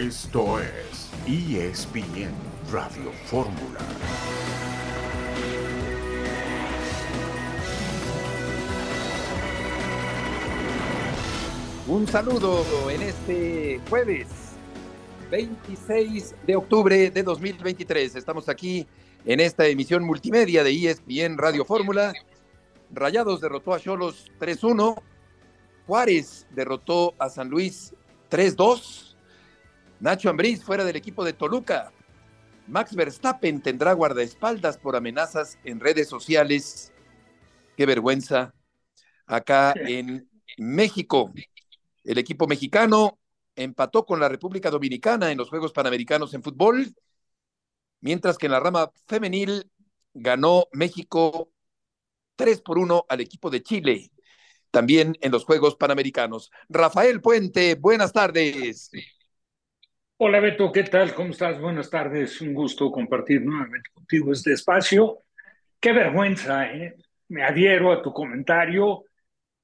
Esto es ESPN Radio Fórmula. Un saludo en este jueves 26 de octubre de 2023. Estamos aquí en esta emisión multimedia de ESPN Radio Fórmula. Rayados derrotó a Cholos 3-1. Juárez derrotó a San Luis 3-2. Nacho Ambriz fuera del equipo de Toluca. Max Verstappen tendrá guardaespaldas por amenazas en redes sociales. Qué vergüenza. Acá en México. El equipo mexicano empató con la República Dominicana en los Juegos Panamericanos en fútbol, mientras que en la rama femenil ganó México 3 por 1 al equipo de Chile, también en los Juegos Panamericanos. Rafael Puente, buenas tardes. Hola Beto, ¿qué tal? ¿Cómo estás? Buenas tardes. Un gusto compartir nuevamente contigo este espacio. Qué vergüenza, ¿eh? Me adhiero a tu comentario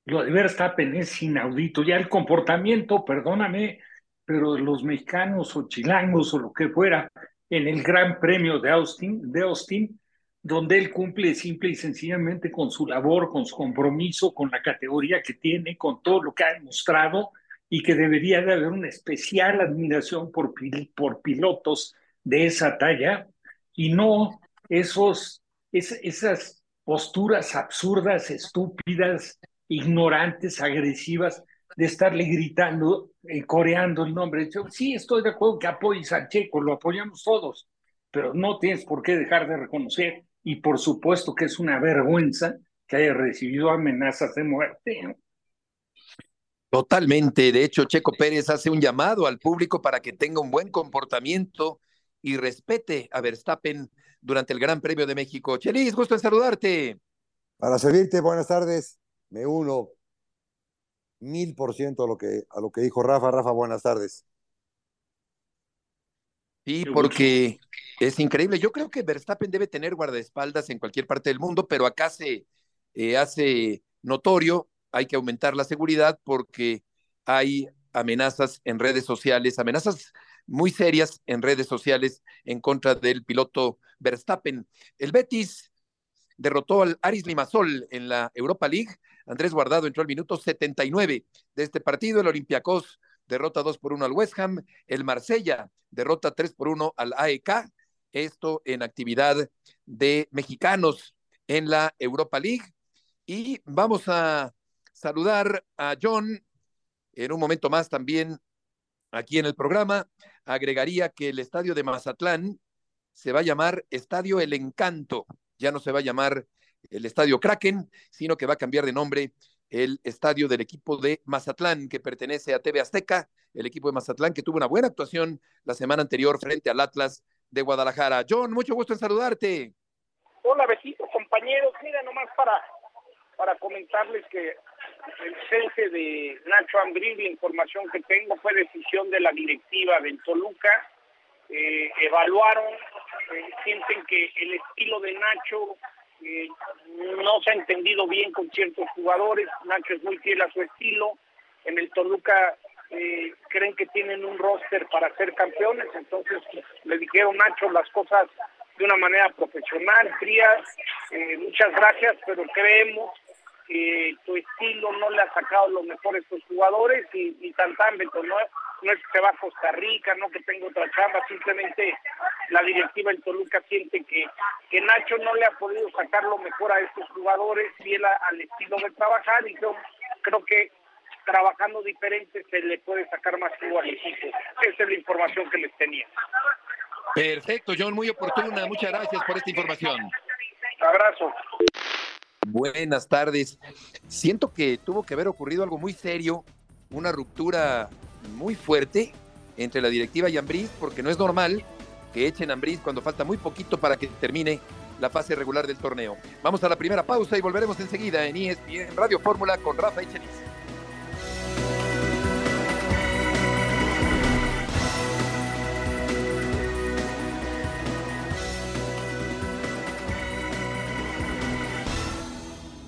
lo de Verstappen es inaudito. Ya el comportamiento, perdóname, pero de los mexicanos o chilangos o lo que fuera, en el Gran Premio de Austin, de Austin, donde él cumple simple y sencillamente con su labor, con su compromiso, con la categoría que tiene, con todo lo que ha demostrado y que debería de haber una especial admiración por, por pilotos de esa talla y no esos, esas posturas absurdas, estúpidas, ignorantes, agresivas, de estarle gritando, eh, coreando el nombre. Sí, estoy de acuerdo que apoyes al Checo, lo apoyamos todos, pero no tienes por qué dejar de reconocer, y por supuesto que es una vergüenza que haya recibido amenazas de muerte. Totalmente. De hecho, Checo Pérez hace un llamado al público para que tenga un buen comportamiento y respete a Verstappen durante el Gran Premio de México. Chelis, gusto en saludarte. Para servirte, buenas tardes me uno mil por ciento a lo que a lo que dijo Rafa. Rafa, buenas tardes. Sí, porque es increíble. Yo creo que Verstappen debe tener guardaespaldas en cualquier parte del mundo, pero acá se eh, hace notorio, hay que aumentar la seguridad porque hay amenazas en redes sociales, amenazas muy serias en redes sociales en contra del piloto Verstappen. El Betis derrotó al Aris Limasol en la Europa League. Andrés Guardado entró al minuto 79 de este partido. El Olympiacos derrota 2 por 1 al West Ham. El Marsella derrota 3 por 1 al AEK. Esto en actividad de mexicanos en la Europa League. Y vamos a saludar a John en un momento más también aquí en el programa. Agregaría que el estadio de Mazatlán se va a llamar Estadio El Encanto ya no se va a llamar el Estadio Kraken, sino que va a cambiar de nombre el estadio del equipo de Mazatlán, que pertenece a TV Azteca, el equipo de Mazatlán, que tuvo una buena actuación la semana anterior frente al Atlas de Guadalajara. John, mucho gusto en saludarte. Hola, besitos, compañeros. Mira, nomás para, para comentarles que el cese de Nacho Ambril, la información que tengo, fue decisión de la directiva del Toluca. Eh, evaluaron sienten que el estilo de Nacho eh, no se ha entendido bien con ciertos jugadores. Nacho es muy fiel a su estilo. En el Toluca eh, creen que tienen un roster para ser campeones, entonces le dijeron Nacho las cosas de una manera profesional, frías. Eh, muchas gracias, pero creemos que tu estilo no le ha sacado lo mejor a estos jugadores y, y tan tan, ¿no? no es que se va a Costa Rica, no que tenga otra chamba, simplemente la directiva en Toluca siente que, que Nacho no le ha podido sacar lo mejor a estos jugadores, fiel al estilo de trabajar, y yo creo que trabajando diferente se le puede sacar más jugo al equipo. Esa es la información que les tenía. Perfecto, John, muy oportuna. Muchas gracias por esta información. Abrazo. Buenas tardes. Siento que tuvo que haber ocurrido algo muy serio, una ruptura muy fuerte entre la directiva y Ambriz, porque no es normal que echen Ambriz cuando falta muy poquito para que termine la fase regular del torneo. Vamos a la primera pausa y volveremos enseguida en ESPN Radio Fórmula con Rafa y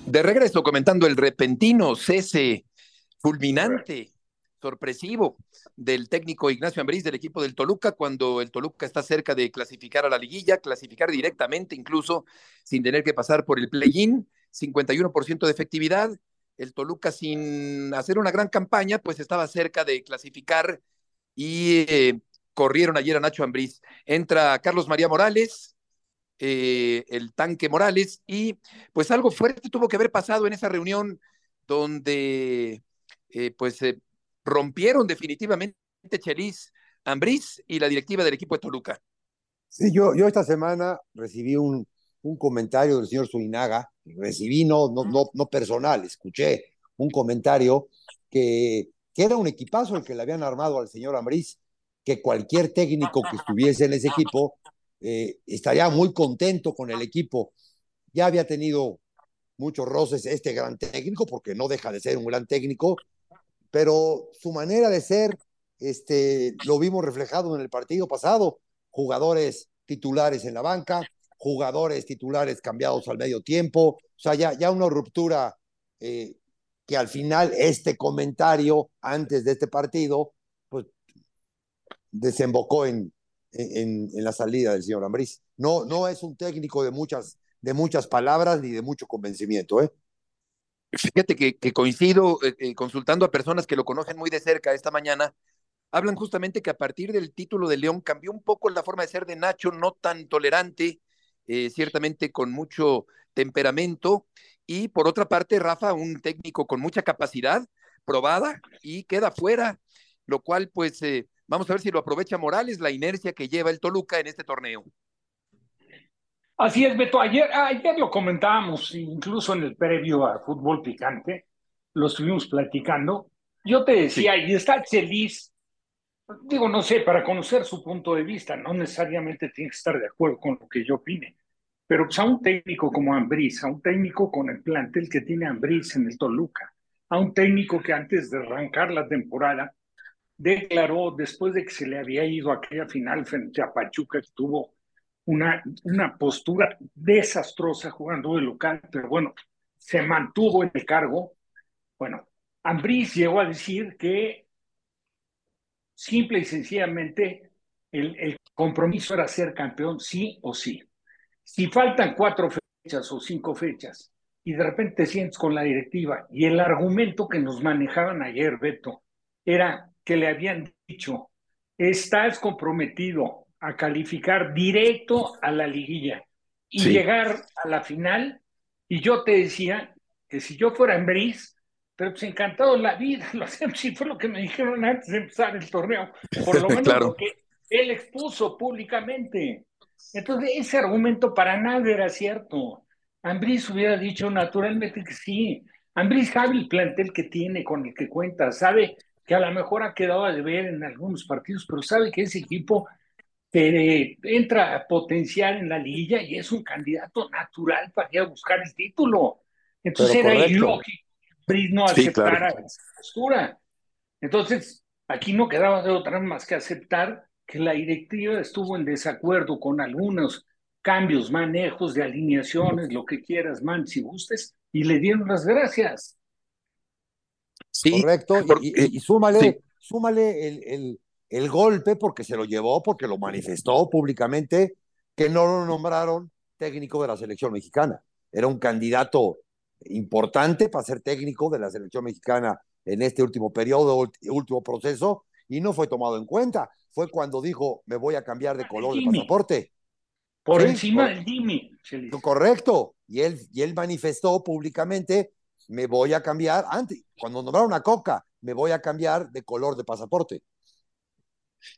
De regreso comentando el repentino cese fulminante sorpresivo del técnico Ignacio Ambriz del equipo del Toluca cuando el Toluca está cerca de clasificar a la liguilla, clasificar directamente incluso sin tener que pasar por el play-in, 51% de efectividad. El Toluca sin hacer una gran campaña, pues estaba cerca de clasificar y eh, corrieron ayer a Nacho Ambriz. Entra Carlos María Morales, eh, el tanque Morales, y pues algo fuerte tuvo que haber pasado en esa reunión donde eh, pues rompieron definitivamente Chelis, Ambriz y la directiva del equipo de Toluca. Sí, yo, yo esta semana recibí un, un comentario del señor Suinaga, recibí no, no, no, no personal, escuché un comentario que, que era un equipazo el que le habían armado al señor Ambriz que cualquier técnico que estuviese en ese equipo eh, estaría muy contento con el equipo. Ya había tenido muchos roces este gran técnico, porque no deja de ser un gran técnico, pero su manera de ser, este, lo vimos reflejado en el partido pasado, jugadores titulares en la banca, jugadores titulares cambiados al medio tiempo, o sea, ya, ya una ruptura eh, que al final este comentario antes de este partido desembocó en, en, la salida del señor Ambriz. No, no es un técnico de muchas, de muchas palabras ni de mucho convencimiento. ¿eh? Fíjate que, coincido eh, eh, consultando a personas que lo conocen muy de cerca esta mañana, hablan justamente que a partir del título de León cambió un poco la forma de ser de Nacho, no tan tolerante, eh, ciertamente con mucho temperamento, y por otra parte, Rafa, un técnico con mucha capacidad, probada, y queda fuera, lo cual pues Vamos a ver si lo aprovecha Morales, la inercia que lleva el Toluca en este torneo. Así es, Beto. Ayer, ayer lo comentábamos, incluso en el previo a Fútbol Picante, lo estuvimos platicando. Yo te decía, sí. y está Chelis, digo, no sé, para conocer su punto de vista, no necesariamente tiene que estar de acuerdo con lo que yo opine, pero pues a un técnico como Ambriz, a un técnico con el plantel que tiene Ambriz en el Toluca, a un técnico que antes de arrancar la temporada declaró después de que se le había ido aquella final frente a Pachuca, que tuvo una, una postura desastrosa jugando de local, pero bueno, se mantuvo en el cargo. Bueno, Ambriz llegó a decir que simple y sencillamente el, el compromiso era ser campeón sí o sí. Si faltan cuatro fechas o cinco fechas y de repente te sientes con la directiva y el argumento que nos manejaban ayer, Beto, era que le habían dicho, estás comprometido a calificar directo a la liguilla y sí. llegar a la final. Y yo te decía que si yo fuera en Brice, pero pues encantado la vida, lo hacemos, si fue lo que me dijeron antes de empezar el torneo, por lo menos claro. lo que él expuso públicamente. Entonces, ese argumento para nada era cierto. Ambris hubiera dicho naturalmente que sí. Ambris sabe el plantel que tiene, con el que cuenta, sabe que a lo mejor ha quedado a deber en algunos partidos, pero sabe que ese equipo eh, entra a potenciar en la liguilla y es un candidato natural para ir a buscar el título. Entonces pero era correcto. ilógico que no sí, aceptara claro. esa postura. Entonces, aquí no quedaba de otra más que aceptar que la directiva estuvo en desacuerdo con algunos cambios, manejos de alineaciones, lo que quieras, man, si gustes, y le dieron las gracias. Sí, Correcto, porque, y, y, súmale, sí. súmale el, el, el, golpe porque se lo llevó, porque lo manifestó públicamente, que no lo nombraron técnico de la selección mexicana. Era un candidato importante para ser técnico de la selección mexicana en este último periodo, último proceso, y no fue tomado en cuenta. Fue cuando dijo, me voy a cambiar de color de pasaporte. Por ¿Sí? encima del Dimi. Correcto. Y él, y él manifestó públicamente me voy a cambiar, antes, cuando nombraron a Coca, me voy a cambiar de color de pasaporte.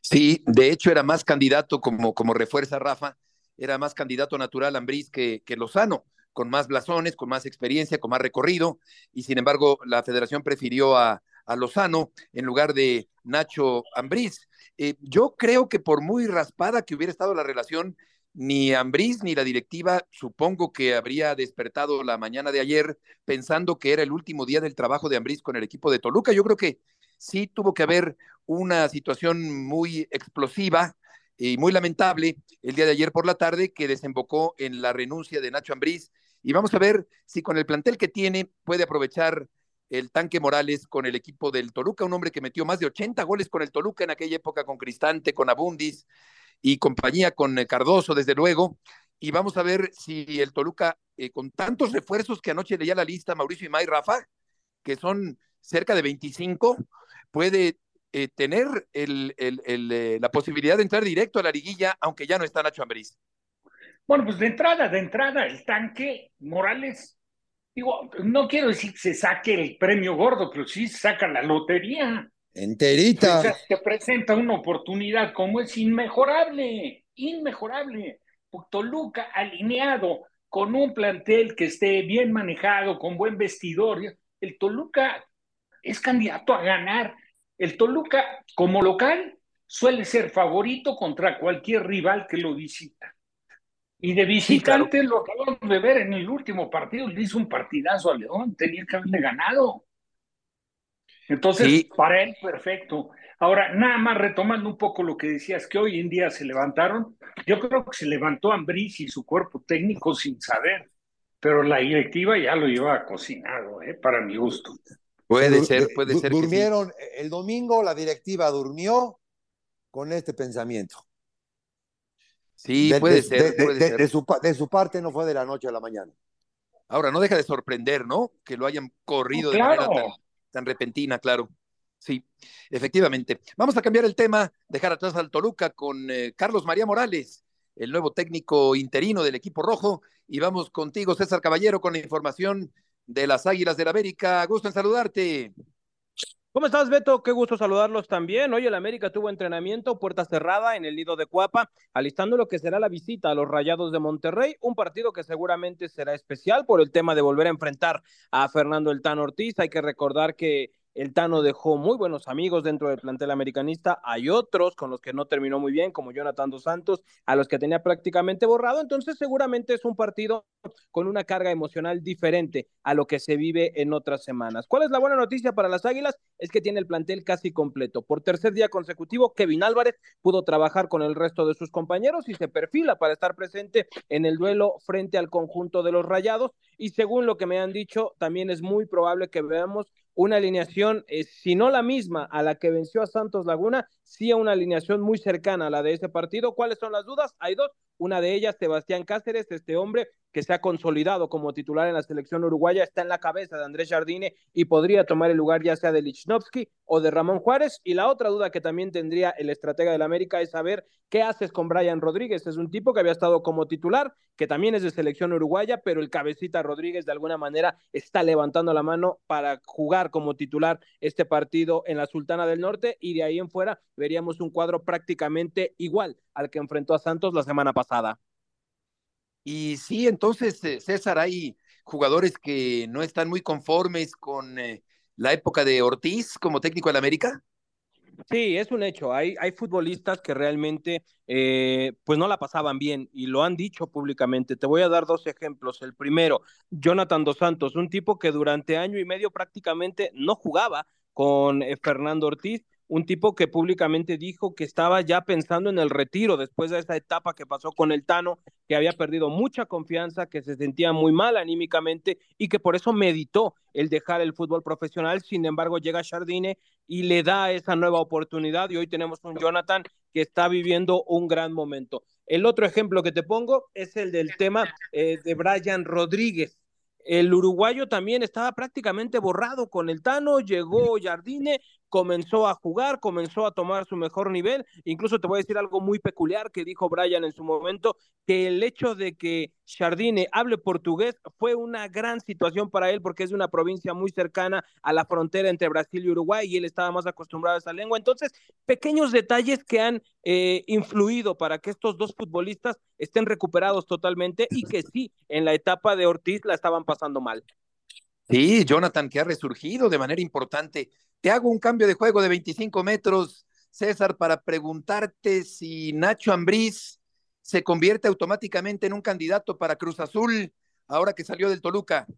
Sí, de hecho era más candidato, como, como refuerza Rafa, era más candidato natural Ambriz que, que Lozano, con más blasones, con más experiencia, con más recorrido, y sin embargo la federación prefirió a, a Lozano en lugar de Nacho Ambriz. Eh, yo creo que por muy raspada que hubiera estado la relación, ni Ambriz ni la directiva supongo que habría despertado la mañana de ayer pensando que era el último día del trabajo de Ambriz con el equipo de Toluca. Yo creo que sí tuvo que haber una situación muy explosiva y muy lamentable el día de ayer por la tarde que desembocó en la renuncia de Nacho Ambriz y vamos a ver si con el plantel que tiene puede aprovechar el tanque Morales con el equipo del Toluca, un hombre que metió más de 80 goles con el Toluca en aquella época con Cristante, con Abundis y compañía con eh, Cardoso, desde luego. Y vamos a ver si el Toluca, eh, con tantos refuerzos que anoche leía la lista Mauricio y May Rafa, que son cerca de 25, puede eh, tener la posibilidad de entrar directo a la liguilla, aunque ya no está Nacho Ambriz. Bueno, pues de entrada, de entrada, el tanque Morales Digo, no quiero decir que se saque el premio gordo, pero sí saca la lotería. Enterita. O sea, te presenta una oportunidad como es inmejorable, inmejorable. Toluca alineado con un plantel que esté bien manejado, con buen vestidor. El Toluca es candidato a ganar. El Toluca, como local, suele ser favorito contra cualquier rival que lo visita. Y de visitante lo acabamos de ver en el último partido, le hizo un partidazo a León, tenía que haberle ganado. Entonces, para él, perfecto. Ahora, nada más retomando un poco lo que decías, que hoy en día se levantaron, yo creo que se levantó Ambriz y su cuerpo técnico sin saber, pero la directiva ya lo lleva cocinado, ¿eh? para mi gusto. Puede ser, puede ser. Durmieron, el domingo la directiva durmió con este pensamiento. Sí, puede, ser, de, su, de su parte no fue de la noche a la mañana. Ahora, no deja de sorprender, ¿no? Que lo hayan corrido de manera tan, repentina, claro. Sí, efectivamente. Vamos a cambiar el tema, dejar atrás al Toluca con eh, Carlos María Morales, el nuevo técnico interino del equipo rojo. Y vamos contigo, César Caballero, con la información de las Águilas del América. Gusto en saludarte. ¿Cómo estás, Beto? Qué gusto saludarlos también. Hoy el América tuvo entrenamiento, puerta cerrada en el nido de Cuapa, alistando lo que será la visita a los Rayados de Monterrey, un partido que seguramente será especial por el tema de volver a enfrentar a Fernando El Tan Ortiz. Hay que recordar que el Tano dejó muy buenos amigos dentro del plantel americanista. Hay otros con los que no terminó muy bien, como Jonathan Dos Santos, a los que tenía prácticamente borrado. Entonces, seguramente es un partido con una carga emocional diferente a lo que se vive en otras semanas. ¿Cuál es la buena noticia para las Águilas? Es que tiene el plantel casi completo. Por tercer día consecutivo, Kevin Álvarez pudo trabajar con el resto de sus compañeros y se perfila para estar presente en el duelo frente al conjunto de los Rayados. Y según lo que me han dicho, también es muy probable que veamos una alineación, eh, si no la misma a la que venció a Santos Laguna, sí a una alineación muy cercana a la de ese partido. ¿Cuáles son las dudas? Hay dos. Una de ellas, Sebastián Cáceres, este hombre que se ha consolidado como titular en la selección uruguaya, está en la cabeza de Andrés Jardine y podría tomar el lugar ya sea de Lichnowsky o de Ramón Juárez. Y la otra duda que también tendría el estratega del América es saber qué haces con Brian Rodríguez. Es un tipo que había estado como titular, que también es de selección uruguaya, pero el cabecita Rodríguez de alguna manera está levantando la mano para jugar como titular este partido en la Sultana del Norte y de ahí en fuera veríamos un cuadro prácticamente igual al que enfrentó a Santos la semana pasada. Y sí, entonces, eh, César, hay jugadores que no están muy conformes con eh, la época de Ortiz como técnico del América. Sí, es un hecho. Hay, hay futbolistas que realmente eh, pues no la pasaban bien y lo han dicho públicamente. Te voy a dar dos ejemplos. El primero, Jonathan Dos Santos, un tipo que durante año y medio prácticamente no jugaba con Fernando Ortiz un tipo que públicamente dijo que estaba ya pensando en el retiro después de esa etapa que pasó con el Tano, que había perdido mucha confianza, que se sentía muy mal anímicamente y que por eso meditó el dejar el fútbol profesional. Sin embargo, llega Jardine y le da esa nueva oportunidad y hoy tenemos un Jonathan que está viviendo un gran momento. El otro ejemplo que te pongo es el del tema eh, de Brian Rodríguez el uruguayo también estaba prácticamente borrado con el Tano, llegó Jardine, comenzó a jugar, comenzó a tomar su mejor nivel. Incluso te voy a decir algo muy peculiar que dijo Brian en su momento, que el hecho de que Jardine hable portugués fue una gran situación para él porque es de una provincia muy cercana a la frontera entre Brasil y Uruguay y él estaba más acostumbrado a esa lengua. Entonces, pequeños detalles que han eh, influido para que estos dos futbolistas estén recuperados totalmente y que sí, en la etapa de Ortiz la estaban pasando mal. Sí, Jonathan, que ha resurgido de manera importante. Te hago un cambio de juego de 25 metros, César, para preguntarte si Nacho Ambriz se convierte automáticamente en un candidato para Cruz Azul ahora que salió del Toluca.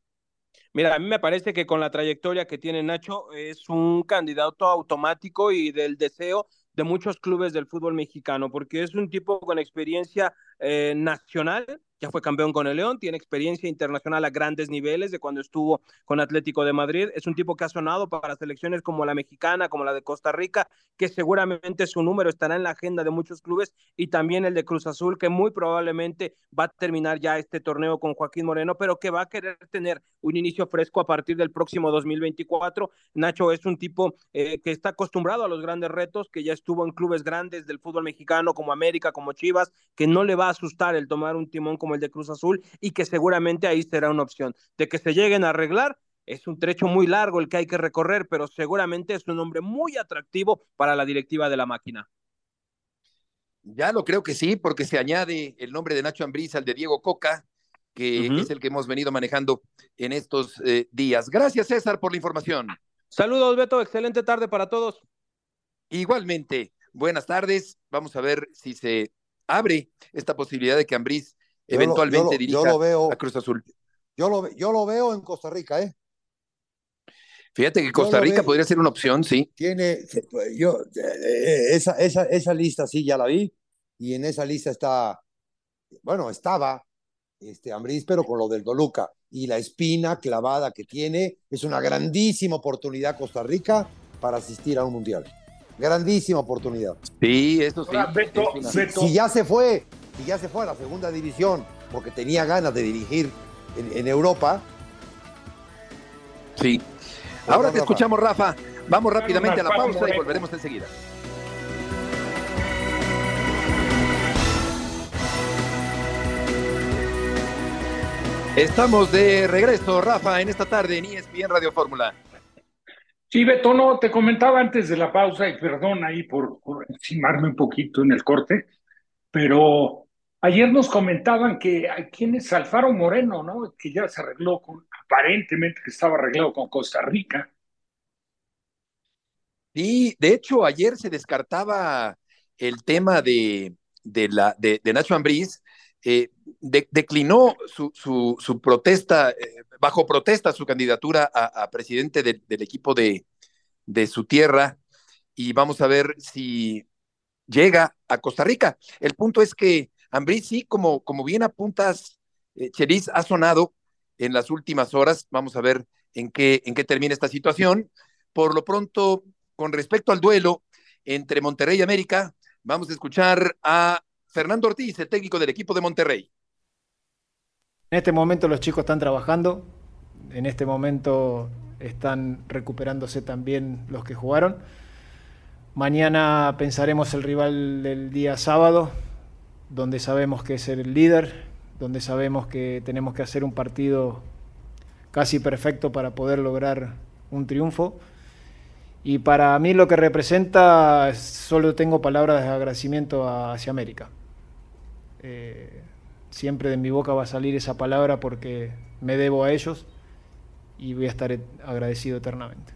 Mira, a mí me parece que con la trayectoria que tiene Nacho es un candidato automático y del deseo de muchos clubes del fútbol mexicano, porque es un tipo con experiencia eh, nacional ya fue campeón con el León, tiene experiencia internacional a grandes niveles de cuando estuvo con Atlético de Madrid. Es un tipo que ha sonado para selecciones como la mexicana, como la de Costa Rica, que seguramente su número estará en la agenda de muchos clubes y también el de Cruz Azul, que muy probablemente va a terminar ya este torneo con Joaquín Moreno, pero que va a querer tener un inicio fresco a partir del próximo 2024. Nacho es un tipo eh, que está acostumbrado a los grandes retos, que ya estuvo en clubes grandes del fútbol mexicano como América, como Chivas, que no le va a asustar el tomar un timón como el de Cruz Azul y que seguramente ahí será una opción. De que se lleguen a arreglar, es un trecho muy largo el que hay que recorrer, pero seguramente es un hombre muy atractivo para la directiva de la máquina. Ya lo creo que sí, porque se añade el nombre de Nacho Ambriz al de Diego Coca, que es el que hemos venido manejando en estos eh, días. Gracias, César, por la información. Saludos, Beto. Excelente tarde para todos. Igualmente, buenas tardes. Vamos a ver si se abre esta posibilidad de que Ambriz eventualmente dirija a Cruz Azul. Yo lo, yo lo veo en Costa Rica, ¿eh? Fíjate que Costa Rica podría ser una opción, sí. Tiene, yo, esa, esa, esa lista sí ya la vi, y en esa lista está, bueno, estaba este Ambriz, pero con lo del Doluca y la espina clavada que tiene, es una grandísima oportunidad Costa Rica para asistir a un mundial. Grandísima oportunidad. Sí, eso sí. Si, ya se fue, si ya se fue a la segunda división porque tenía ganas de dirigir en, en Europa. Sí, Ahora te escuchamos, Rafa. Vamos rápidamente a la pausa y volveremos enseguida. Estamos de regreso, Rafa, en esta tarde en ESPN Radio Fórmula. Sí, Beto, no, te comentaba antes de la pausa, y perdón ahí por, por encimarme un poquito en el corte, pero ayer nos comentaban que hay quienes Alfaro Moreno, ¿no? Que ya se arregló con, aparentemente que estaba arreglado con Costa Rica. Sí, de hecho, ayer se descartaba el tema de, de, la, de, Nacho Ambriz, eh, declinó su, su, protesta, eh, bajo protesta su candidatura a, presidente del equipo de, de su tierra, y vamos a ver si llega a Costa Rica. El punto es que Ambriz, sí, como, como bien apuntas, eh, ha sonado en las últimas horas. Vamos a ver en qué, en qué termina esta situación. Por lo pronto, con respecto al duelo entre Monterrey y América, vamos a escuchar a Fernando Ortiz, el técnico del equipo de Monterrey. En este momento los chicos están trabajando, en este momento están recuperándose también los que jugaron. Mañana pensaremos el rival del día sábado, donde sabemos que es el líder, donde sabemos que tenemos que hacer un partido casi perfecto para poder lograr un triunfo. Y para mí lo que representa, solo tengo palabras de agradecimiento hacia América. Eh, siempre de mi boca va a salir esa palabra porque me debo a ellos y voy a estar agradecido eternamente.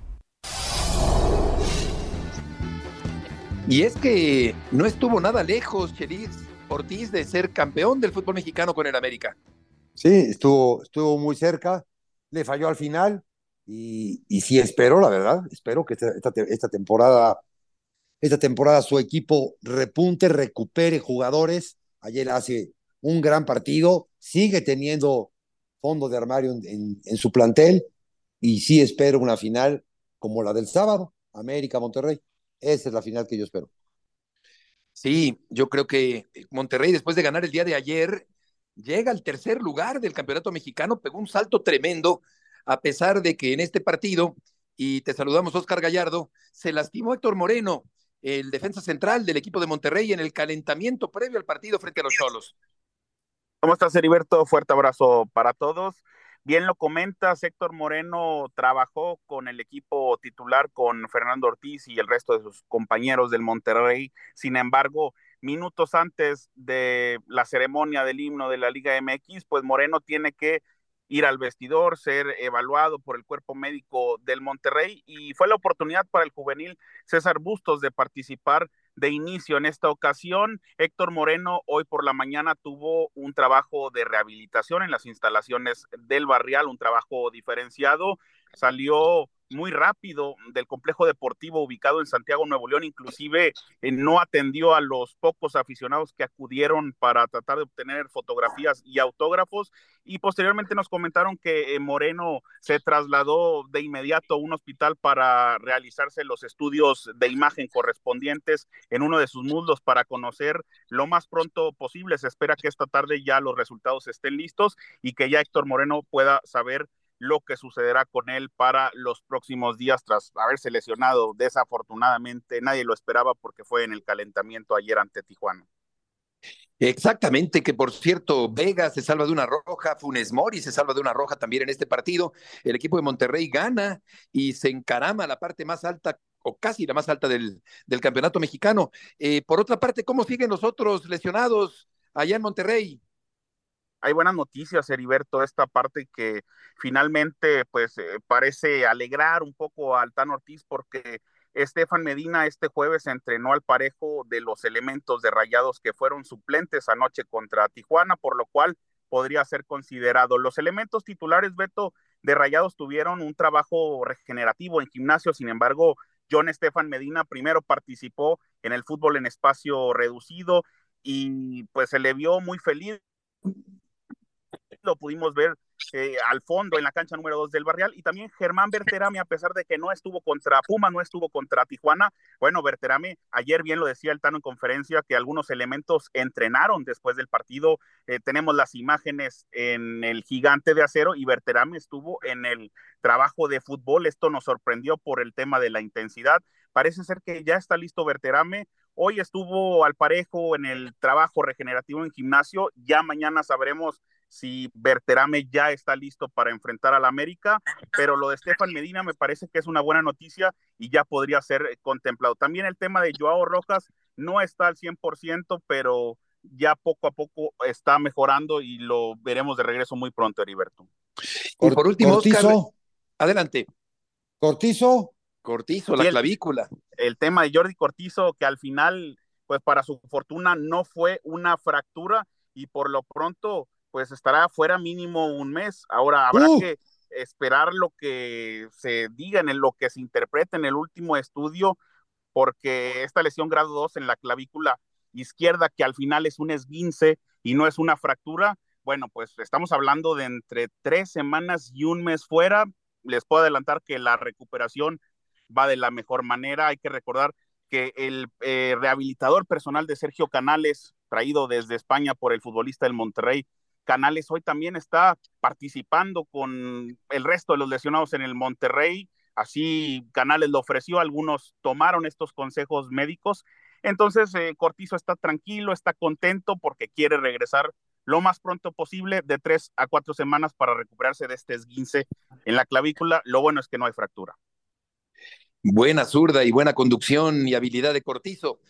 Y es que no estuvo nada lejos, Chelis Ortiz de ser campeón del fútbol mexicano con el América. Sí, estuvo, estuvo muy cerca, le falló al final y, y sí espero, la verdad, espero que esta, esta, temporada, esta temporada su equipo repunte, recupere jugadores. Ayer hace un gran partido, sigue teniendo fondo de armario en, su plantel y sí espero una final como la del sábado, América-Monterrey. Esa es la final que yo espero. Sí, yo creo que Monterrey, después de ganar el día de ayer, llega al tercer lugar del campeonato mexicano, pegó un salto tremendo, a pesar de que en este partido, y te saludamos, Oscar Gallardo, se lastimó Héctor Moreno, el defensa central del equipo de Monterrey, en el calentamiento previo al partido frente a los Cholos. ¿Cómo estás, Heriberto? Fuerte abrazo para todos. Bien lo comentas, Héctor Moreno trabajó con el equipo titular, con Fernando Ortiz y el resto de sus compañeros del Monterrey. Sin embargo, minutos antes de la ceremonia del himno de la Liga MX, pues Moreno tiene que ir al vestidor, ser evaluado por el cuerpo médico del Monterrey y fue la oportunidad para el juvenil César Bustos de participar de inicio en esta ocasión. Héctor Moreno hoy por la mañana tuvo un trabajo de rehabilitación en las instalaciones del barrial, un trabajo diferenciado. Salió muy rápido del complejo deportivo ubicado en Santiago, Nuevo León, inclusive eh, no atendió a los pocos aficionados que acudieron para tratar de obtener fotografías y autógrafos y posteriormente nos comentaron que eh, Moreno se trasladó de inmediato a un hospital para realizarse los estudios de imagen correspondientes en uno de sus muslos para conocer lo más pronto posible. Se espera que esta tarde ya los resultados estén listos y que ya Héctor Moreno pueda saber lo que sucederá con él para los próximos días tras haberse lesionado. Desafortunadamente nadie lo esperaba porque fue en el calentamiento ayer ante Tijuana. Exactamente, que por cierto, Vega se salva de una roja, Funes Mori se salva de una roja también en este partido. El equipo de Monterrey gana y se encarama la parte más alta o casi la más alta del, del campeonato mexicano. Eh, por otra parte, ¿cómo siguen los otros lesionados allá en Monterrey? Hay buenas noticias, Heriberto, esta parte que finalmente pues eh, parece alegrar un poco a Altán Ortiz porque Estefan Medina este jueves entrenó al parejo de los elementos de Rayados que fueron suplentes anoche contra Tijuana, por lo cual podría ser considerado. Los elementos titulares, Beto, de Rayados tuvieron un trabajo regenerativo en gimnasio, sin embargo, John Estefan Medina primero participó en el fútbol en espacio reducido y pues se le vio muy feliz lo pudimos ver eh, al fondo en la cancha número 2 del Barrial. Y también Germán Berterame, a pesar de que no estuvo contra Puma, no estuvo contra Tijuana, bueno, Berterame, ayer bien lo decía el Tano en conferencia, que algunos elementos entrenaron después del partido, eh, tenemos las imágenes en el gigante de acero y Berterame estuvo en el trabajo de fútbol, esto nos sorprendió por el tema de la intensidad, parece ser que ya está listo Berterame, hoy estuvo al parejo en el trabajo regenerativo en gimnasio, ya mañana sabremos si Berterame ya está listo para enfrentar al América, pero lo de Estefan Medina me parece que es una buena noticia y ya podría ser contemplado. También el tema de Joao Rojas no está al 100%, pero ya poco a poco está mejorando y lo veremos de regreso muy pronto, Heriberto. Y por último, Cortizo. adelante. Cortizo. Cortizo, la clavícula. El tema de Jordi Cortizo, que al final, pues para su fortuna no fue una fractura y por lo pronto pues estará fuera mínimo un mes. Ahora habrá uh. que esperar lo que se diga en lo que se interprete en el último estudio, porque esta lesión grado 2 en la clavícula izquierda, que al final es un esguince y no es una fractura, bueno, pues estamos hablando de entre tres semanas y un mes fuera. Les puedo adelantar que la recuperación va de la mejor manera. Hay que recordar que el eh, rehabilitador personal de Sergio Canales, traído desde España por el futbolista del Monterrey, Canales hoy también está participando con el resto de los lesionados en el Monterrey. Así Canales lo ofreció, algunos tomaron estos consejos médicos. Entonces, eh, Cortizo está tranquilo, está contento porque quiere regresar lo más pronto posible, de tres a cuatro semanas para recuperarse de este esguince en la clavícula. Lo bueno es que no hay fractura. Buena zurda y buena conducción y habilidad de Cortizo.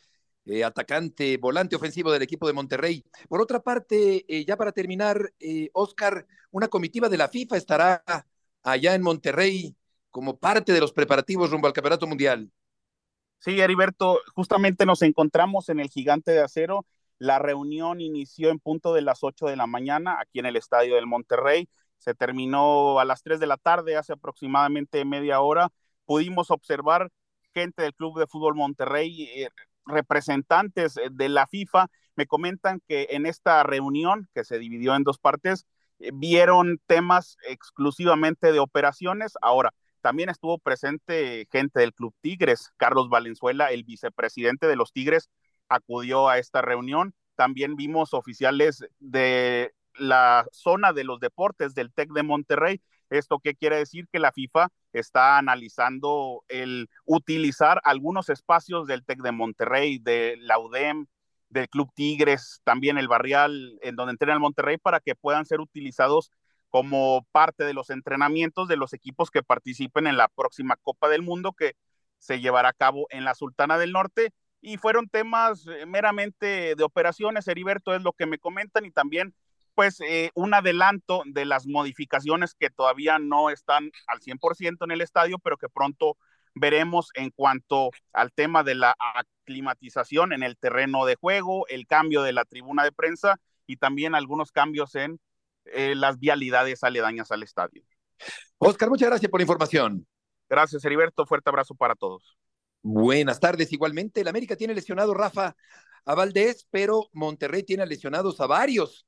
Eh, atacante, volante ofensivo del equipo de Monterrey. Por otra parte, eh, ya para terminar, eh, Oscar, una comitiva de la FIFA estará allá en Monterrey como parte de los preparativos rumbo al Campeonato Mundial. Sí, Heriberto, justamente nos encontramos en el Gigante de Acero. La reunión inició en punto de las 8 de la mañana aquí en el Estadio del Monterrey. Se terminó a las 3 de la tarde, hace aproximadamente media hora. Pudimos observar gente del Club de Fútbol Monterrey representantes eh, de la FIFA me comentan que en esta reunión, que se dividió en dos partes, eh, vieron temas exclusivamente de operaciones. Ahora, también estuvo presente gente del Club Tigres, Carlos Valenzuela, el vicepresidente de los Tigres, acudió a esta reunión. También vimos oficiales de la zona de los deportes del TEC de Monterrey. ¿Esto qué quiere decir? Que la FIFA está analizando el utilizar algunos espacios del TEC de Monterrey, de la UDEM, del Club Tigres, también el Barrial, en donde entrena el Monterrey, para que puedan ser utilizados como parte de los entrenamientos de los equipos que participen en la próxima Copa del Mundo que se llevará a cabo en la Sultana del Norte. Y fueron temas eh, meramente de operaciones, Heriberto es lo que me comentan, y también pues eh, un adelanto de las modificaciones que todavía no están al 100% en el estadio, pero que pronto veremos en cuanto al tema de la aclimatización en el terreno de juego, el cambio de la tribuna de prensa y también algunos cambios en eh, las vialidades aledañas al estadio. Oscar, muchas gracias por la información. Gracias, Heriberto. Fuerte abrazo para todos. Buenas tardes. Igualmente, el América tiene lesionado Rafa a Valdés, pero Monterrey tiene lesionados a varios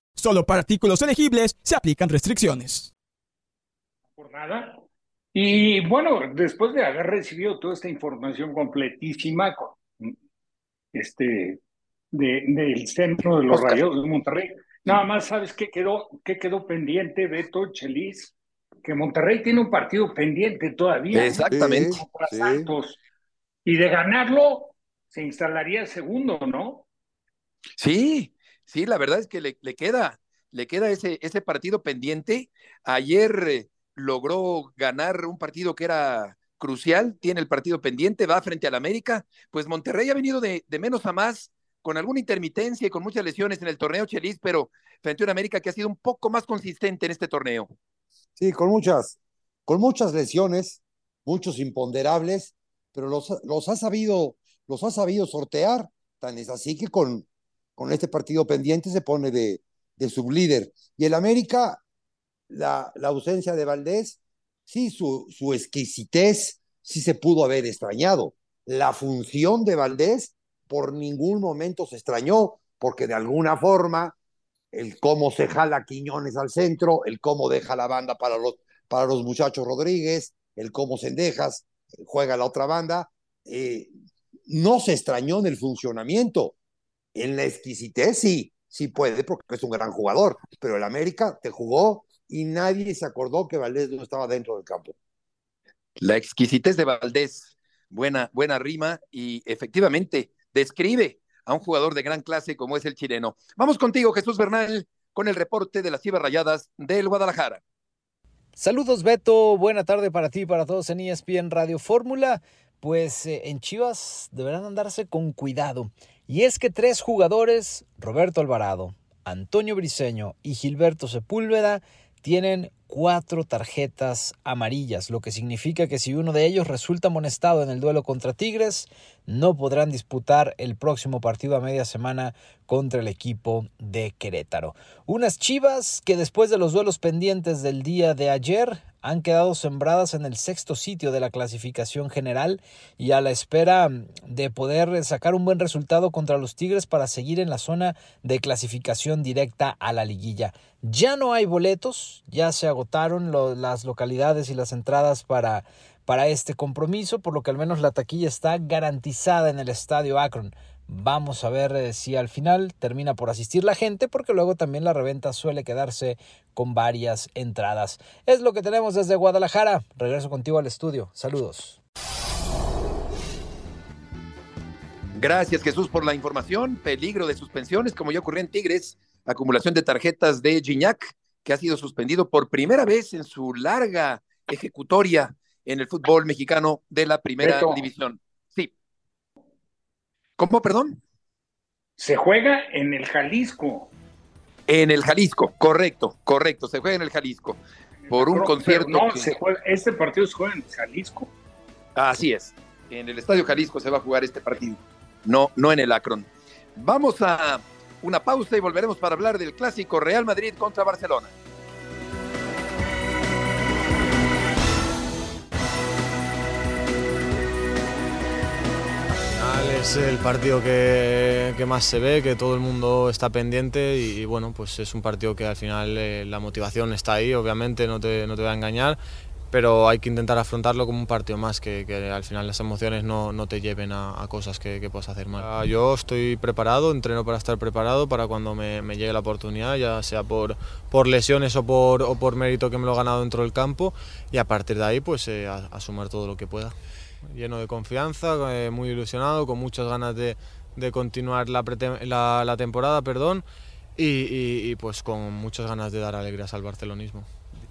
Solo para artículos elegibles se aplican restricciones. Por nada. Y bueno, después de haber recibido toda esta información completísima este, del centro de los rayos de Monterrey, nada más sabes qué quedó, qué quedó pendiente, Beto Chelis, que Monterrey tiene un partido pendiente todavía. Exactamente. Y de ganarlo, se instalaría segundo, ¿no? Sí, Sí, la verdad es que le, queda, le queda ese, ese partido pendiente. Ayer eh, logró ganar un partido que era crucial, tiene el partido pendiente, va frente al América. Pues Monterrey ha venido de, menos a más, con alguna intermitencia y con muchas lesiones en el torneo Chelis, pero frente a un América que ha sido un poco más consistente en este torneo. Sí, con muchas, con muchas lesiones, muchos imponderables, pero los, los ha sabido, los ha sabido sortear. Tan es así que con, con este partido pendiente se pone de, de sublíder. Y el América, la, la ausencia de Valdés, sí, su, su exquisitez sí se pudo haber extrañado. La función de Valdés por ningún momento se extrañó, porque de alguna forma el cómo se jala Quiñones al centro, el cómo deja la banda para los, para los muchachos Rodríguez, el cómo Sendejas juega la otra banda, eh, no se extrañó en el funcionamiento. En la exquisitez sí, sí puede porque es un gran jugador, pero el América te jugó y nadie se acordó que Valdés no estaba dentro del campo. La exquisitez de Valdés, buena, buena rima y efectivamente describe a un jugador de gran clase como es el chileno. Vamos contigo, Jesús Bernal, con el reporte de las Chivas Rayadas del Guadalajara. Saludos Beto, buena tarde para ti y para todos en ESPN Radio Fórmula. Pues eh, en Chivas deberán andarse con cuidado. Y es que tres jugadores, Roberto Alvarado, Antonio Briseño y Gilberto Sepúlveda, tienen cuatro tarjetas amarillas, lo que significa que si uno de ellos resulta amonestado en el duelo contra Tigres, no podrán disputar el próximo partido a media semana contra el equipo de Querétaro. Unas chivas que después de los duelos pendientes del día de ayer han quedado sembradas en el sexto sitio de la clasificación general y a la espera de poder sacar un buen resultado contra los Tigres para seguir en la zona de clasificación directa a la liguilla. Ya no hay boletos, ya se agotaron las localidades y las entradas para, para este compromiso, por lo que al menos la taquilla está garantizada en el estadio Akron. Vamos a ver eh, si al final termina por asistir la gente, porque luego también la reventa suele quedarse con varias entradas. Es lo que tenemos desde Guadalajara. Regreso contigo al estudio. Saludos. Gracias Jesús por la información. Peligro de suspensiones, como ya ocurrió en Tigres. Acumulación de tarjetas de Gignac, que ha sido suspendido por primera vez en su larga ejecutoria en el fútbol mexicano de la primera división. ¿Cómo, perdón? Se juega en el Jalisco. En el Jalisco, correcto, correcto, se juega en el Jalisco. Por un concierto. No, se juega, este partido se juega en el Jalisco. Así es, en el Estadio Jalisco se va a jugar este partido, no, no en el Akron. Vamos a una pausa y volveremos para hablar del clásico Real Madrid contra Barcelona. Es el partido que, más se ve, que todo el mundo está pendiente y, bueno, pues es un partido que al final eh, la motivación está ahí, obviamente no te, no te voy a engañar, pero hay que intentar afrontarlo como un partido más, que, al final las emociones no, no te lleven a, cosas que, que, puedas hacer mal. Ah, yo estoy preparado, entreno para estar preparado para cuando me, me llegue la oportunidad, ya sea por, por lesiones o por, o por mérito que me lo he ganado dentro del campo, y a partir de ahí pues eh, a, a, sumar todo lo que pueda. Lleno de confianza, eh, muy ilusionado, con muchas ganas de, de continuar la, la, temporada, perdón, y, y, y pues con muchas ganas de dar alegrías al barcelonismo.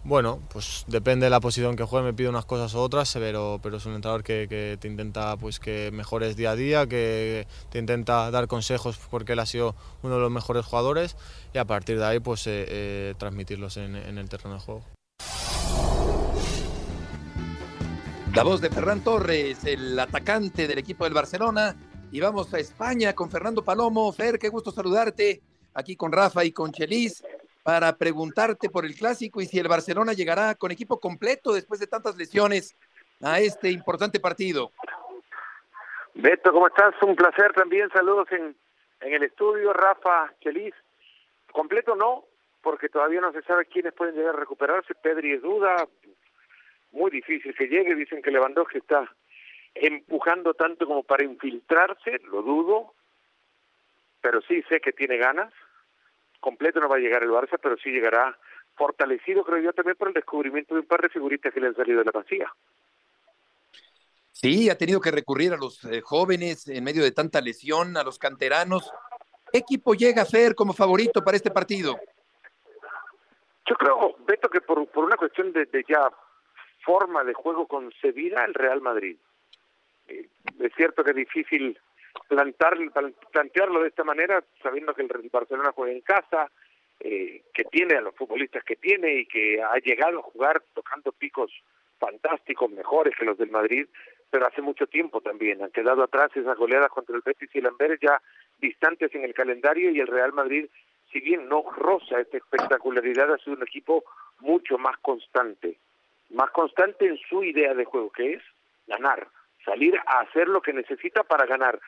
Bueno, pues depende de la posición que juegue, me pide unas cosas u otras, pero, pero es un entrenador que, que, te intenta pues que mejores día a día, que te intenta dar consejos porque él ha sido uno de los mejores jugadores y a partir de ahí pues eh, eh, transmitirlos en, en el terreno de juego. La voz de Ferran Torres, el atacante del equipo del Barcelona. Y vamos a España con Fernando Palomo. Fer, qué gusto saludarte aquí con Rafa y con Chelis para preguntarte por el clásico y si el Barcelona llegará con equipo completo después de tantas lesiones a este importante partido. Beto, ¿cómo estás? Un placer también. Saludos en, en el estudio. Rafa, Chelis. Completo no, porque todavía no se sabe quiénes pueden llegar a recuperarse. Pedri es duda. Muy difícil que llegue. Dicen que Lewandowski está empujando tanto como para infiltrarse. Lo dudo. Pero sí sé que tiene ganas completo no va a llegar el Barça, pero sí llegará fortalecido, creo yo, también por el descubrimiento de un par de figuritas que le han salido de la masía. Sí, ha tenido que recurrir a los eh, jóvenes en medio de tanta lesión, a los canteranos. ¿Qué equipo llega a ser como favorito para este partido? Yo creo, Beto, que por, por una cuestión de, de ya forma de juego concebida, el Real Madrid. Eh, es cierto que es difícil plantar, plantearlo de esta manera, sabiendo que el Barcelona juega en casa, eh, que tiene a los futbolistas que tiene y que ha llegado a jugar tocando picos fantásticos, mejores que los del Madrid, pero hace mucho tiempo también. Han quedado atrás esas goleadas contra el Betis y el Amberes ya distantes en el calendario y el Real Madrid, si bien no roza esta espectacularidad, ha sido un equipo mucho más constante. Más constante en su idea de juego, que es ganar, salir a hacer lo que necesita para ganar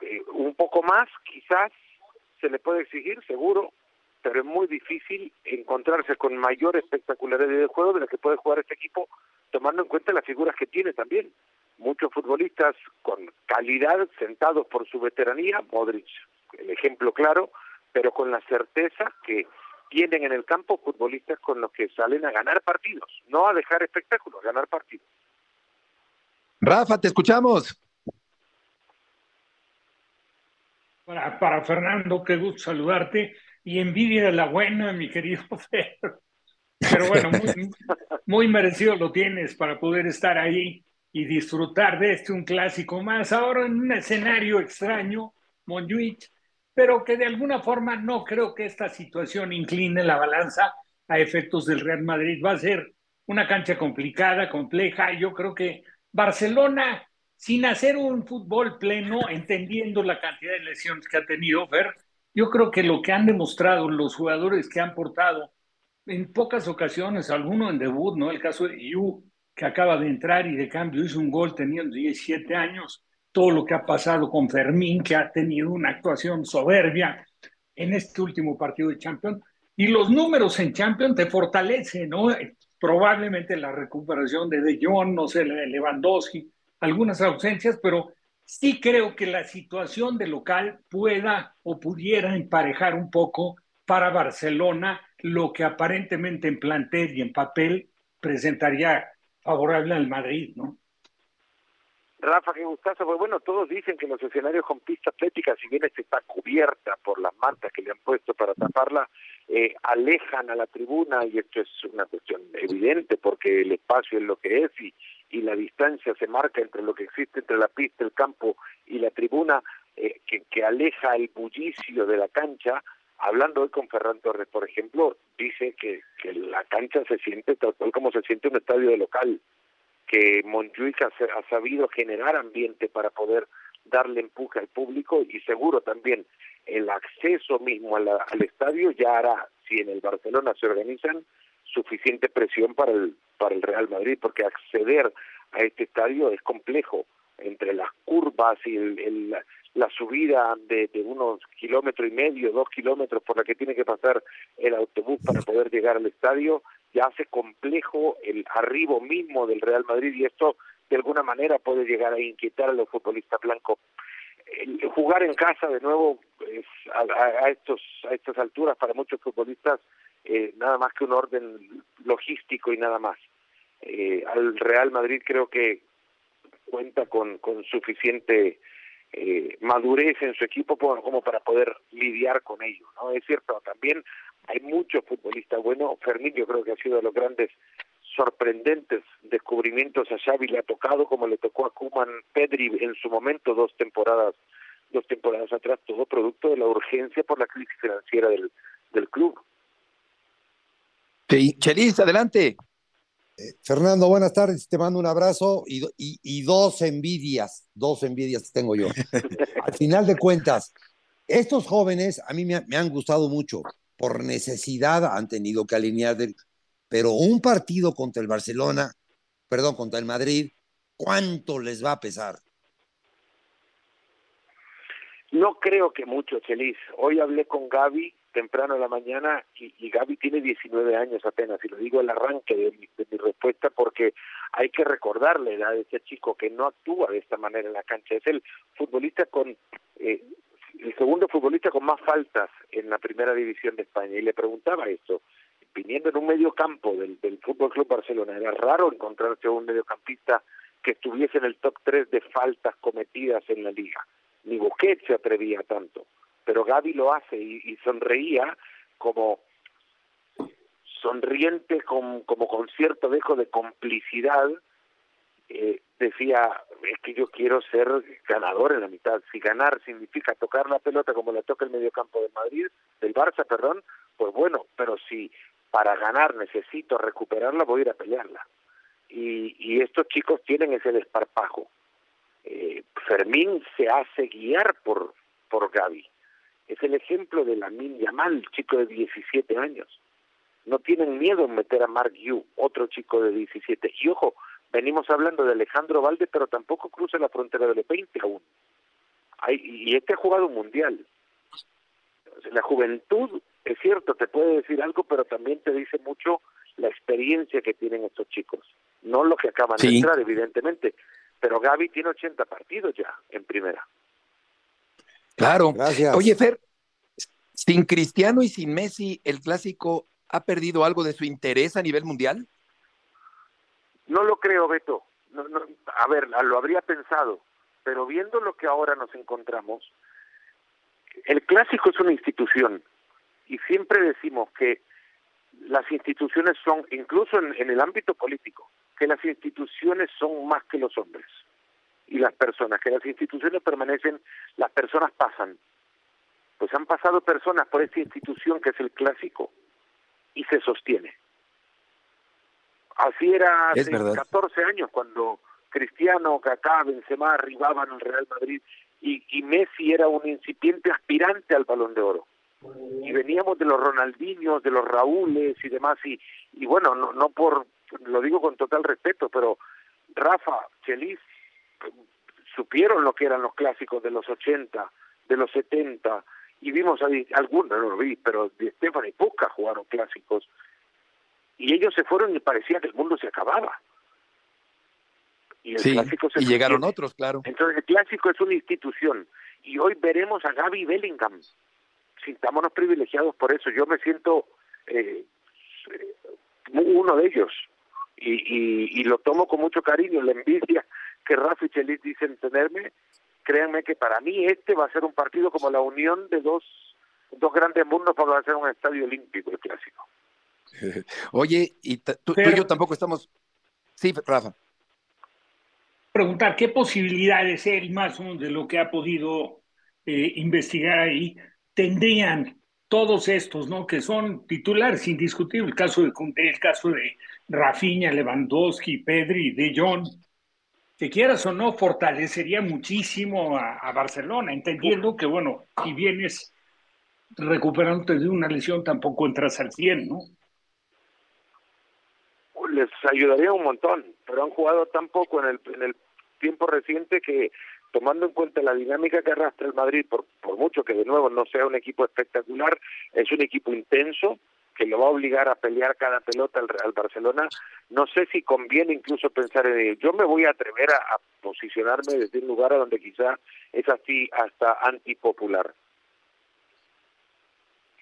eh, un poco más quizás se le puede exigir, seguro, pero es muy difícil encontrarse con mayor espectacularidad de juego de la que puede jugar este equipo, tomando en cuenta las figuras que tiene también. Muchos futbolistas con calidad, sentados por su veteranía, Modric, el ejemplo claro, pero con la certeza que tienen en el campo futbolistas con los que salen a ganar partidos, no a dejar espectáculos, a ganar partidos. Rafa, te escuchamos. Para, para Fernando, qué gusto saludarte y envidia de la buena, mi querido Fer. Pero bueno, muy, muy merecido lo tienes para poder estar ahí y disfrutar de este un clásico más, ahora en un escenario extraño, Monjuich, pero que de alguna forma no creo que esta situación incline la balanza a efectos del Real Madrid. Va a ser una cancha complicada, compleja. Yo creo que Barcelona sin hacer un fútbol pleno, entendiendo la cantidad de lesiones que ha tenido Fer, yo creo que lo que han demostrado los jugadores que han portado en pocas ocasiones, alguno en debut, ¿no? El caso de Yu, que acaba de entrar y de cambio hizo un gol teniendo 17 años, todo lo que ha pasado con Fermín, que ha tenido una actuación soberbia en este último partido de Champions, y los números en Champions te fortalecen, ¿no? Probablemente la recuperación de De Jong, no sé, Lewandowski, algunas ausencias, pero sí creo que la situación de local pueda o pudiera emparejar un poco para Barcelona lo que aparentemente en plantel y en papel presentaría favorable al Madrid, ¿no? Rafa, qué gustazo. Pues bueno, todos dicen que los escenarios con pista atlética, si bien esta está cubierta por las mantas que le han puesto para taparla, eh, alejan a la tribuna y esto es una cuestión evidente porque el espacio es lo que es y, y la distancia se marca entre lo que existe entre la pista, el campo y la tribuna, eh, que, que aleja el bullicio de la cancha. Hablando hoy con Ferran Torres, por ejemplo, dice que, que la cancha se siente tal cual como se siente un estadio de local, que Montjuic ha, sabido generar ambiente para poder darle empuje al público y seguro también el acceso mismo al estadio ya hará, si en el Barcelona se organizan, suficiente presión para el para el Real Madrid porque acceder a este estadio es complejo entre las curvas y el, la subida de, unos kilómetros y medio, dos kilómetros por la que tiene que pasar el autobús para poder llegar al estadio, ya hace complejo el arribo mismo del Real Madrid y esto de alguna manera puede llegar a inquietar a los futbolistas blancos. Jugar en casa de nuevo es a, estos a estas alturas para muchos futbolistas eh, nada más que un orden logístico y nada más. Eh, al Real Madrid creo que cuenta con, con suficiente eh, madurez en su equipo como para poder lidiar con ello. ¿no? Es cierto, también hay muchos futbolistas buenos. Fermín yo creo que ha sido de los grandes sorprendentes descubrimientos a Xavi le ha tocado como le tocó a Kuman Pedri en su momento dos temporadas dos temporadas atrás todo producto de la urgencia por la crisis financiera del, club sí, Chelis adelante Fernando, buenas tardes, te mando un abrazo y, y, y, dos envidias, dos envidias tengo yo. Al final de cuentas, estos jóvenes a mí me, me, han gustado mucho, por necesidad han tenido que alinear, pero un partido contra el Barcelona, perdón, contra el Madrid, ¿cuánto les va a pesar? No creo que mucho, Chelis. Hoy hablé con Gaby temprano en la mañana y, y Gaby tiene 19 años apenas, y lo digo al arranque de mi, de mi respuesta porque hay que recordarle la edad de ese chico que no actúa de esta manera en la cancha. Es el futbolista con, eh, el segundo futbolista con más faltas en la primera división de España. Y le preguntaba esto, viniendo en un medio campo del, Fútbol Club Barcelona, era raro encontrarse un mediocampista que estuviese en el top 3 de faltas cometidas en la liga. Ni Busquets se atrevía tanto pero Gaby lo hace y, sonreía como sonriente con, como con cierto dejo de complicidad. Eh, decía es que yo quiero ser ganador en la mitad. Si ganar significa tocar la pelota como le toca el mediocampo de Madrid del Barça perdón pues bueno pero si para ganar necesito recuperarla voy a ir a pelearla y, y estos chicos tienen ese desparpajo. Eh, Fermín se hace guiar por por Gaby es el ejemplo de la Yamal, chico de 17 años. No tienen miedo en meter a Mark Yu, otro chico de 17. Y ojo, venimos hablando de Alejandro Valde, pero tampoco cruza la frontera del 20 aún. Hay, y este ha jugado un mundial. La juventud, es cierto, te puede decir algo, pero también te dice mucho la experiencia que tienen estos chicos. No lo que acaban de entrar, evidentemente. Pero Gaby tiene 80 partidos ya en primera. Claro. Gracias. Oye, Fer, sin Cristiano y sin Messi, ¿el clásico ha perdido algo de su interés a nivel mundial? No lo creo, Beto. No, no, a ver, lo habría pensado, pero viendo lo que ahora nos encontramos, el clásico es una institución y siempre decimos que las instituciones son, incluso en, en el ámbito político, que las instituciones son más que los hombres y las personas, que las instituciones permanecen, las personas pasan. Pues han pasado personas por esta institución que es el clásico y se sostiene. Así era hace 14 años cuando Cristiano, Kaká, Benzema arribaban al Real Madrid y, y Messi era un incipiente aspirante al Balón de Oro. Y veníamos de los Ronaldinhos, de los Raúles y demás y, y bueno, no, no por, lo digo con total respeto, pero Rafa, Chelis, supieron lo que eran los clásicos de los 80, de los 70, y vimos a algunos, no lo vi, pero de Stefan y Puca jugaron clásicos, y ellos se fueron y parecía que el mundo se acababa. Y, el sí, clásico se y llegaron otros, claro. Entonces el clásico es una institución, y hoy veremos a Gaby Bellingham. Sintámonos privilegiados por eso. Yo me siento eh, uno de ellos, y, y, y lo tomo con mucho cariño, la envidia que Rafa y Chelis dicen tenerme, créanme que para mí este va a ser un partido como la unión de dos, dos grandes mundos para hacer un estadio olímpico, el clásico. Oye, y tú, Pero, tú, y yo tampoco estamos... Sí, Rafa. Preguntar, ¿qué posibilidades él, más de lo que ha podido eh, investigar ahí, tendrían todos estos, ¿no? Que son titulares indiscutibles, el caso de el caso de Rafinha, Lewandowski, Pedri, De Jong, que quieras o no, fortalecería muchísimo a, a, Barcelona, entendiendo que, bueno, si vienes recuperándote de una lesión, tampoco entras al 100, ¿no? Les ayudaría un montón, pero han jugado tan poco en el, en el tiempo reciente que, tomando en cuenta la dinámica que arrastra el Madrid, por, por mucho que de nuevo no sea un equipo espectacular, es un equipo intenso, que lo va a obligar a pelear cada pelota al, Barcelona, no sé si conviene incluso pensar en ello. Yo me voy a atrever a, posicionarme desde un lugar a donde quizá es así hasta antipopular.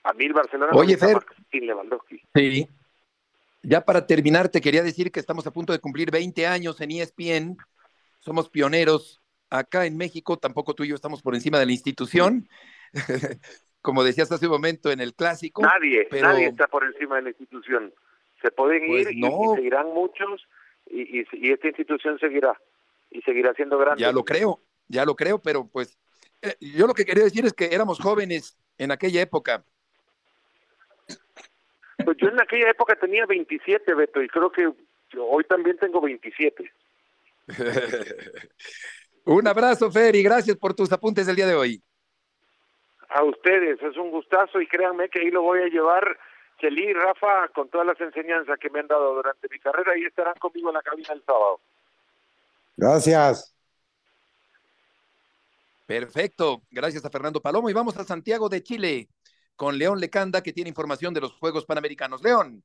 A mí el Barcelona Oye, no sin Lewandowski. Sí. Ya para terminar, te quería decir que estamos a punto de cumplir 20 años en ESPN. Somos pioneros acá en México. Tampoco tú y yo estamos por encima de la institución. como decías hace un momento en el clásico. Nadie, nadie está por encima de la institución. Se pueden pues ir y, seguirán muchos y, esta institución seguirá y seguirá siendo grande. Ya lo creo, ya lo creo, pero pues eh, yo lo que quería decir es que éramos jóvenes en aquella época. Pues yo en aquella época tenía 27, Beto, y creo que hoy también tengo 27. un abrazo, Fer, y gracias por tus apuntes del día de hoy a ustedes. Es un gustazo y créanme que ahí lo voy a llevar, Chelí y Rafa, con todas las enseñanzas que me han dado durante mi carrera y estarán conmigo en la cabina el sábado. Gracias. Perfecto. Gracias a Fernando Palomo. Y vamos a Santiago de Chile con León Lecanda, que tiene información de los Juegos Panamericanos. León.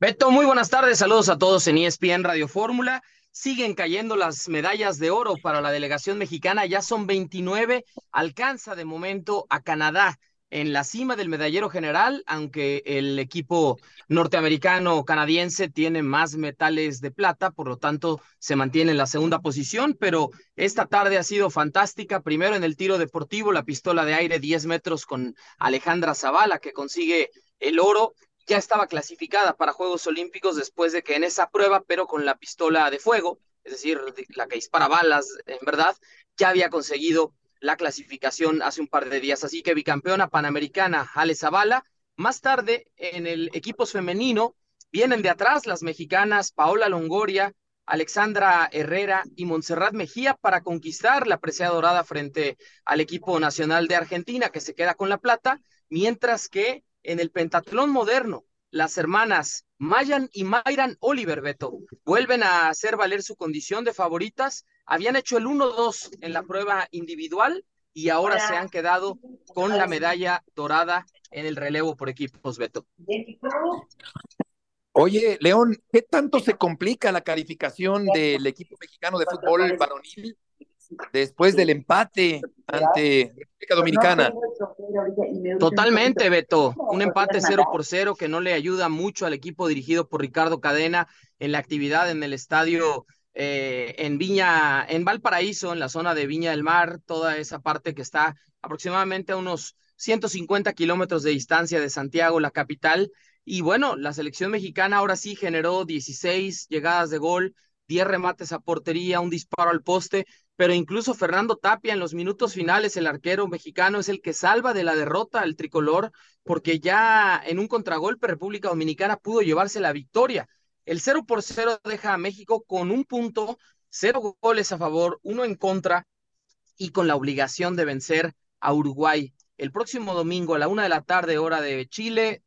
Beto, muy buenas tardes. Saludos a todos en ESPN Radio Fórmula siguen cayendo las medallas de oro para la delegación mexicana, ya son 29, alcanza de momento a Canadá en la cima del medallero general, aunque el equipo norteamericano canadiense tiene más metales de plata, por lo tanto se mantiene en la segunda posición, pero esta tarde ha sido fantástica, primero en el tiro deportivo, la pistola de aire 10 metros con Alejandra Zavala, que consigue el oro, ya estaba clasificada para Juegos Olímpicos después de que en esa prueba, pero con la pistola de fuego, es decir, la que dispara balas, en verdad, ya había conseguido la clasificación hace un par de días. Así que bicampeona panamericana Ale Zavala. Más tarde, en el equipo femenino, vienen de atrás las mexicanas Paola Longoria, Alexandra Herrera y Montserrat Mejía para conquistar la presea dorada frente al equipo nacional de Argentina, que se queda con la plata, mientras que en el pentatlón moderno, las hermanas Mayan y Mayran Oliver Beto vuelven a hacer valer su condición de favoritas. Habían hecho el 1-2 en la prueba individual y ahora se han quedado con la medalla dorada en el relevo por equipos, Beto. Oye, León, ¿qué tanto se complica la calificación del equipo mexicano de fútbol varonil después del empate ante República Dominicana. Totalmente, Beto. Un empate 0 por 0 que no le ayuda mucho al equipo dirigido por Ricardo Cadena en la actividad en el estadio eh, en Viña, en Valparaíso, en la zona de Viña del Mar, toda esa parte que está aproximadamente a unos 150 kilómetros de distancia de Santiago, la capital. Y bueno, la selección mexicana ahora sí generó 16 llegadas de gol, 10 remates a portería, un disparo al poste, pero incluso Fernando Tapia en los minutos finales, el arquero mexicano, es el que salva de la derrota al tricolor, porque ya en un contragolpe República Dominicana pudo llevarse la victoria. El 0 por 0 deja a México con un punto, cero goles a favor, uno en contra, y con la obligación de vencer a Uruguay. El próximo domingo a la una de la tarde, hora de Chile,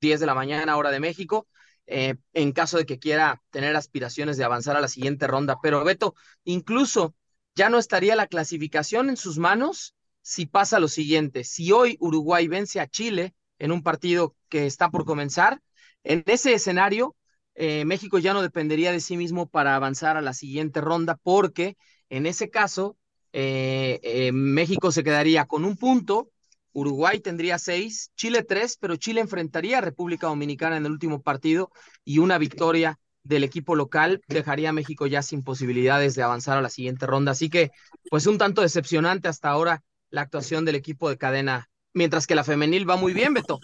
10 de la mañana, hora de México, eh, en caso de que quiera tener aspiraciones de avanzar a la siguiente ronda. Pero Beto, incluso ya no estaría la clasificación en sus manos si pasa lo siguiente. Si hoy Uruguay vence a Chile en un partido que está por comenzar, en ese escenario eh, México ya no dependería de sí mismo para avanzar a la siguiente ronda porque en ese caso eh, México se quedaría con un punto Uruguay tendría seis, Chile tres, pero Chile enfrentaría a República Dominicana en el último partido y una victoria del equipo local dejaría a México ya sin posibilidades de avanzar a la siguiente ronda. Así que, pues un tanto decepcionante hasta ahora la actuación del equipo de cadena, mientras que la femenil va muy bien, Beto,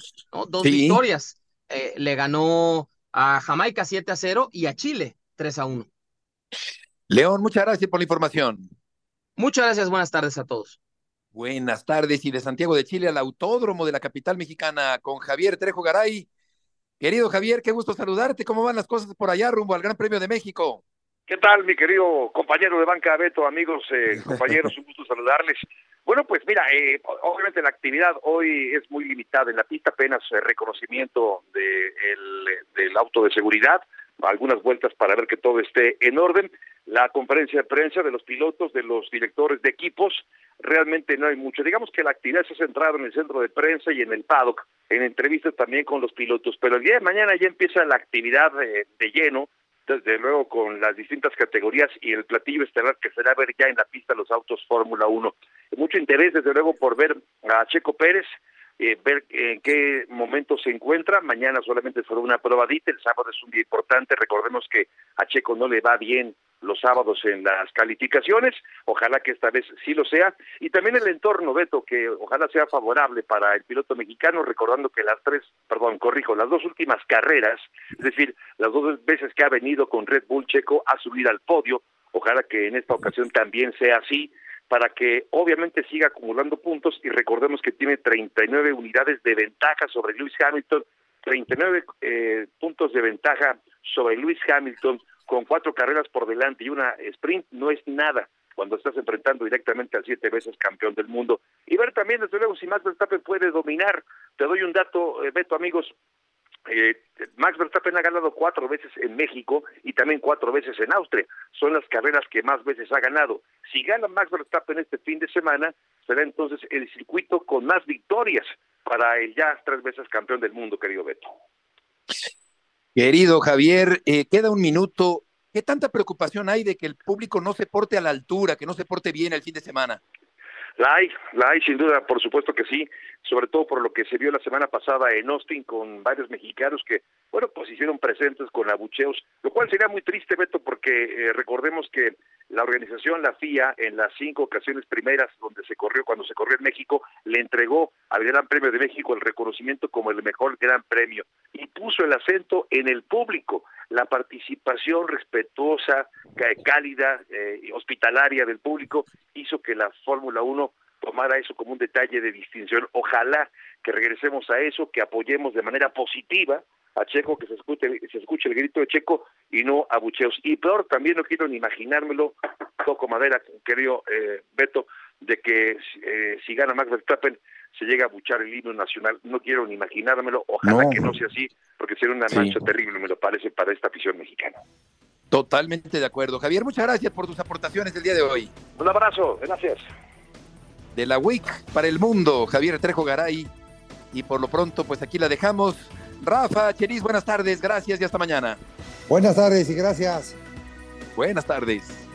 Dos victorias. Eh, le ganó a Jamaica 7 a 0 y a Chile 3 a 1. León, muchas gracias por la información. Muchas gracias, buenas tardes a todos. Buenas tardes y de Santiago de Chile al Autódromo de la capital mexicana con Javier Trejo Garay. Querido Javier, qué gusto saludarte. ¿Cómo van las cosas por allá rumbo al Gran Premio de México? ¿Qué tal, mi querido compañero de banca Beto, amigos, eh, compañeros? un gusto saludarles. Bueno, pues mira, eh, obviamente la actividad hoy es muy limitada en la pista, apenas eh, reconocimiento de el, del auto de seguridad, algunas vueltas para ver que todo esté en orden. La conferencia de prensa de los pilotos, de los directores de equipos, realmente no hay mucho. Digamos que la actividad se ha centrado en el centro de prensa y en el paddock, en entrevistas también con los pilotos, pero el día de mañana ya empieza la actividad de, de lleno, desde luego con las distintas categorías y el platillo estelar que será ver ya en la pista los autos Fórmula 1. Mucho interés, desde luego, por ver a Checo Pérez, eh, ver en qué momento se encuentra. Mañana solamente fue una probadita, el sábado es un día importante. Recordemos que a Checo no le va bien los sábados en las calificaciones, ojalá que esta vez sí lo sea, y también el entorno, Beto, que ojalá sea favorable para el piloto mexicano, recordando que las tres, perdón, corrijo, las dos últimas carreras, es decir, las dos veces que ha venido con Red Bull Checo a subir al podio, ojalá que en esta ocasión también sea así, para que obviamente siga acumulando puntos y recordemos que tiene 39 unidades de ventaja sobre Lewis Hamilton, 39 eh, puntos de ventaja sobre Lewis Hamilton con cuatro carreras por delante y una sprint no es nada cuando estás enfrentando directamente al siete veces campeón del mundo. Y ver también, desde luego, si Max Verstappen puede dominar. Te doy un dato, eh, Beto, amigos. Eh, Max Verstappen ha ganado cuatro veces en México y también cuatro veces en Austria. Son las carreras que más veces ha ganado. Si gana Max Verstappen este fin de semana, será entonces el circuito con más victorias para el ya tres veces campeón del mundo, querido Beto. Querido Javier, eh, queda un minuto. ¿Qué tanta preocupación hay de que el público no se porte a la altura, que no se porte bien el fin de semana? La hay, la hay sin duda, por supuesto que sí, sobre todo por lo que se vio la semana pasada en Austin con varios mexicanos que, bueno, pues hicieron presentes con abucheos, lo cual sería muy triste, Beto, porque eh, recordemos que la organización, la FIA, en las cinco ocasiones primeras donde se corrió, cuando se corrió en México, le entregó al Gran Premio de México el reconocimiento como el mejor Gran Premio y puso el acento en el público, la participación respetuosa, cálida, eh, hospitalaria del público hizo que la Fórmula 1 tomara eso como un detalle de distinción. Ojalá que regresemos a eso, que apoyemos de manera positiva a Checo, que se escuche, se escuche el grito de Checo y no a bucheos. Y peor, también no quiero ni imaginármelo, toco madera, querido eh, Beto, de que eh, si gana Max Verstappen se llega a buchar el himno nacional. No quiero ni imaginármelo, ojalá que no sea así, porque sería una mancha terrible, me lo parece, para esta afición mexicana. Totalmente de acuerdo. Javier, muchas gracias por tus aportaciones el día de hoy. Un abrazo, gracias. De la WIC para el mundo, Javier Trejo Garay. Y por lo pronto, pues aquí la dejamos. Rafa, Cheris, buenas tardes, gracias y hasta mañana. Buenas tardes y gracias. Buenas tardes.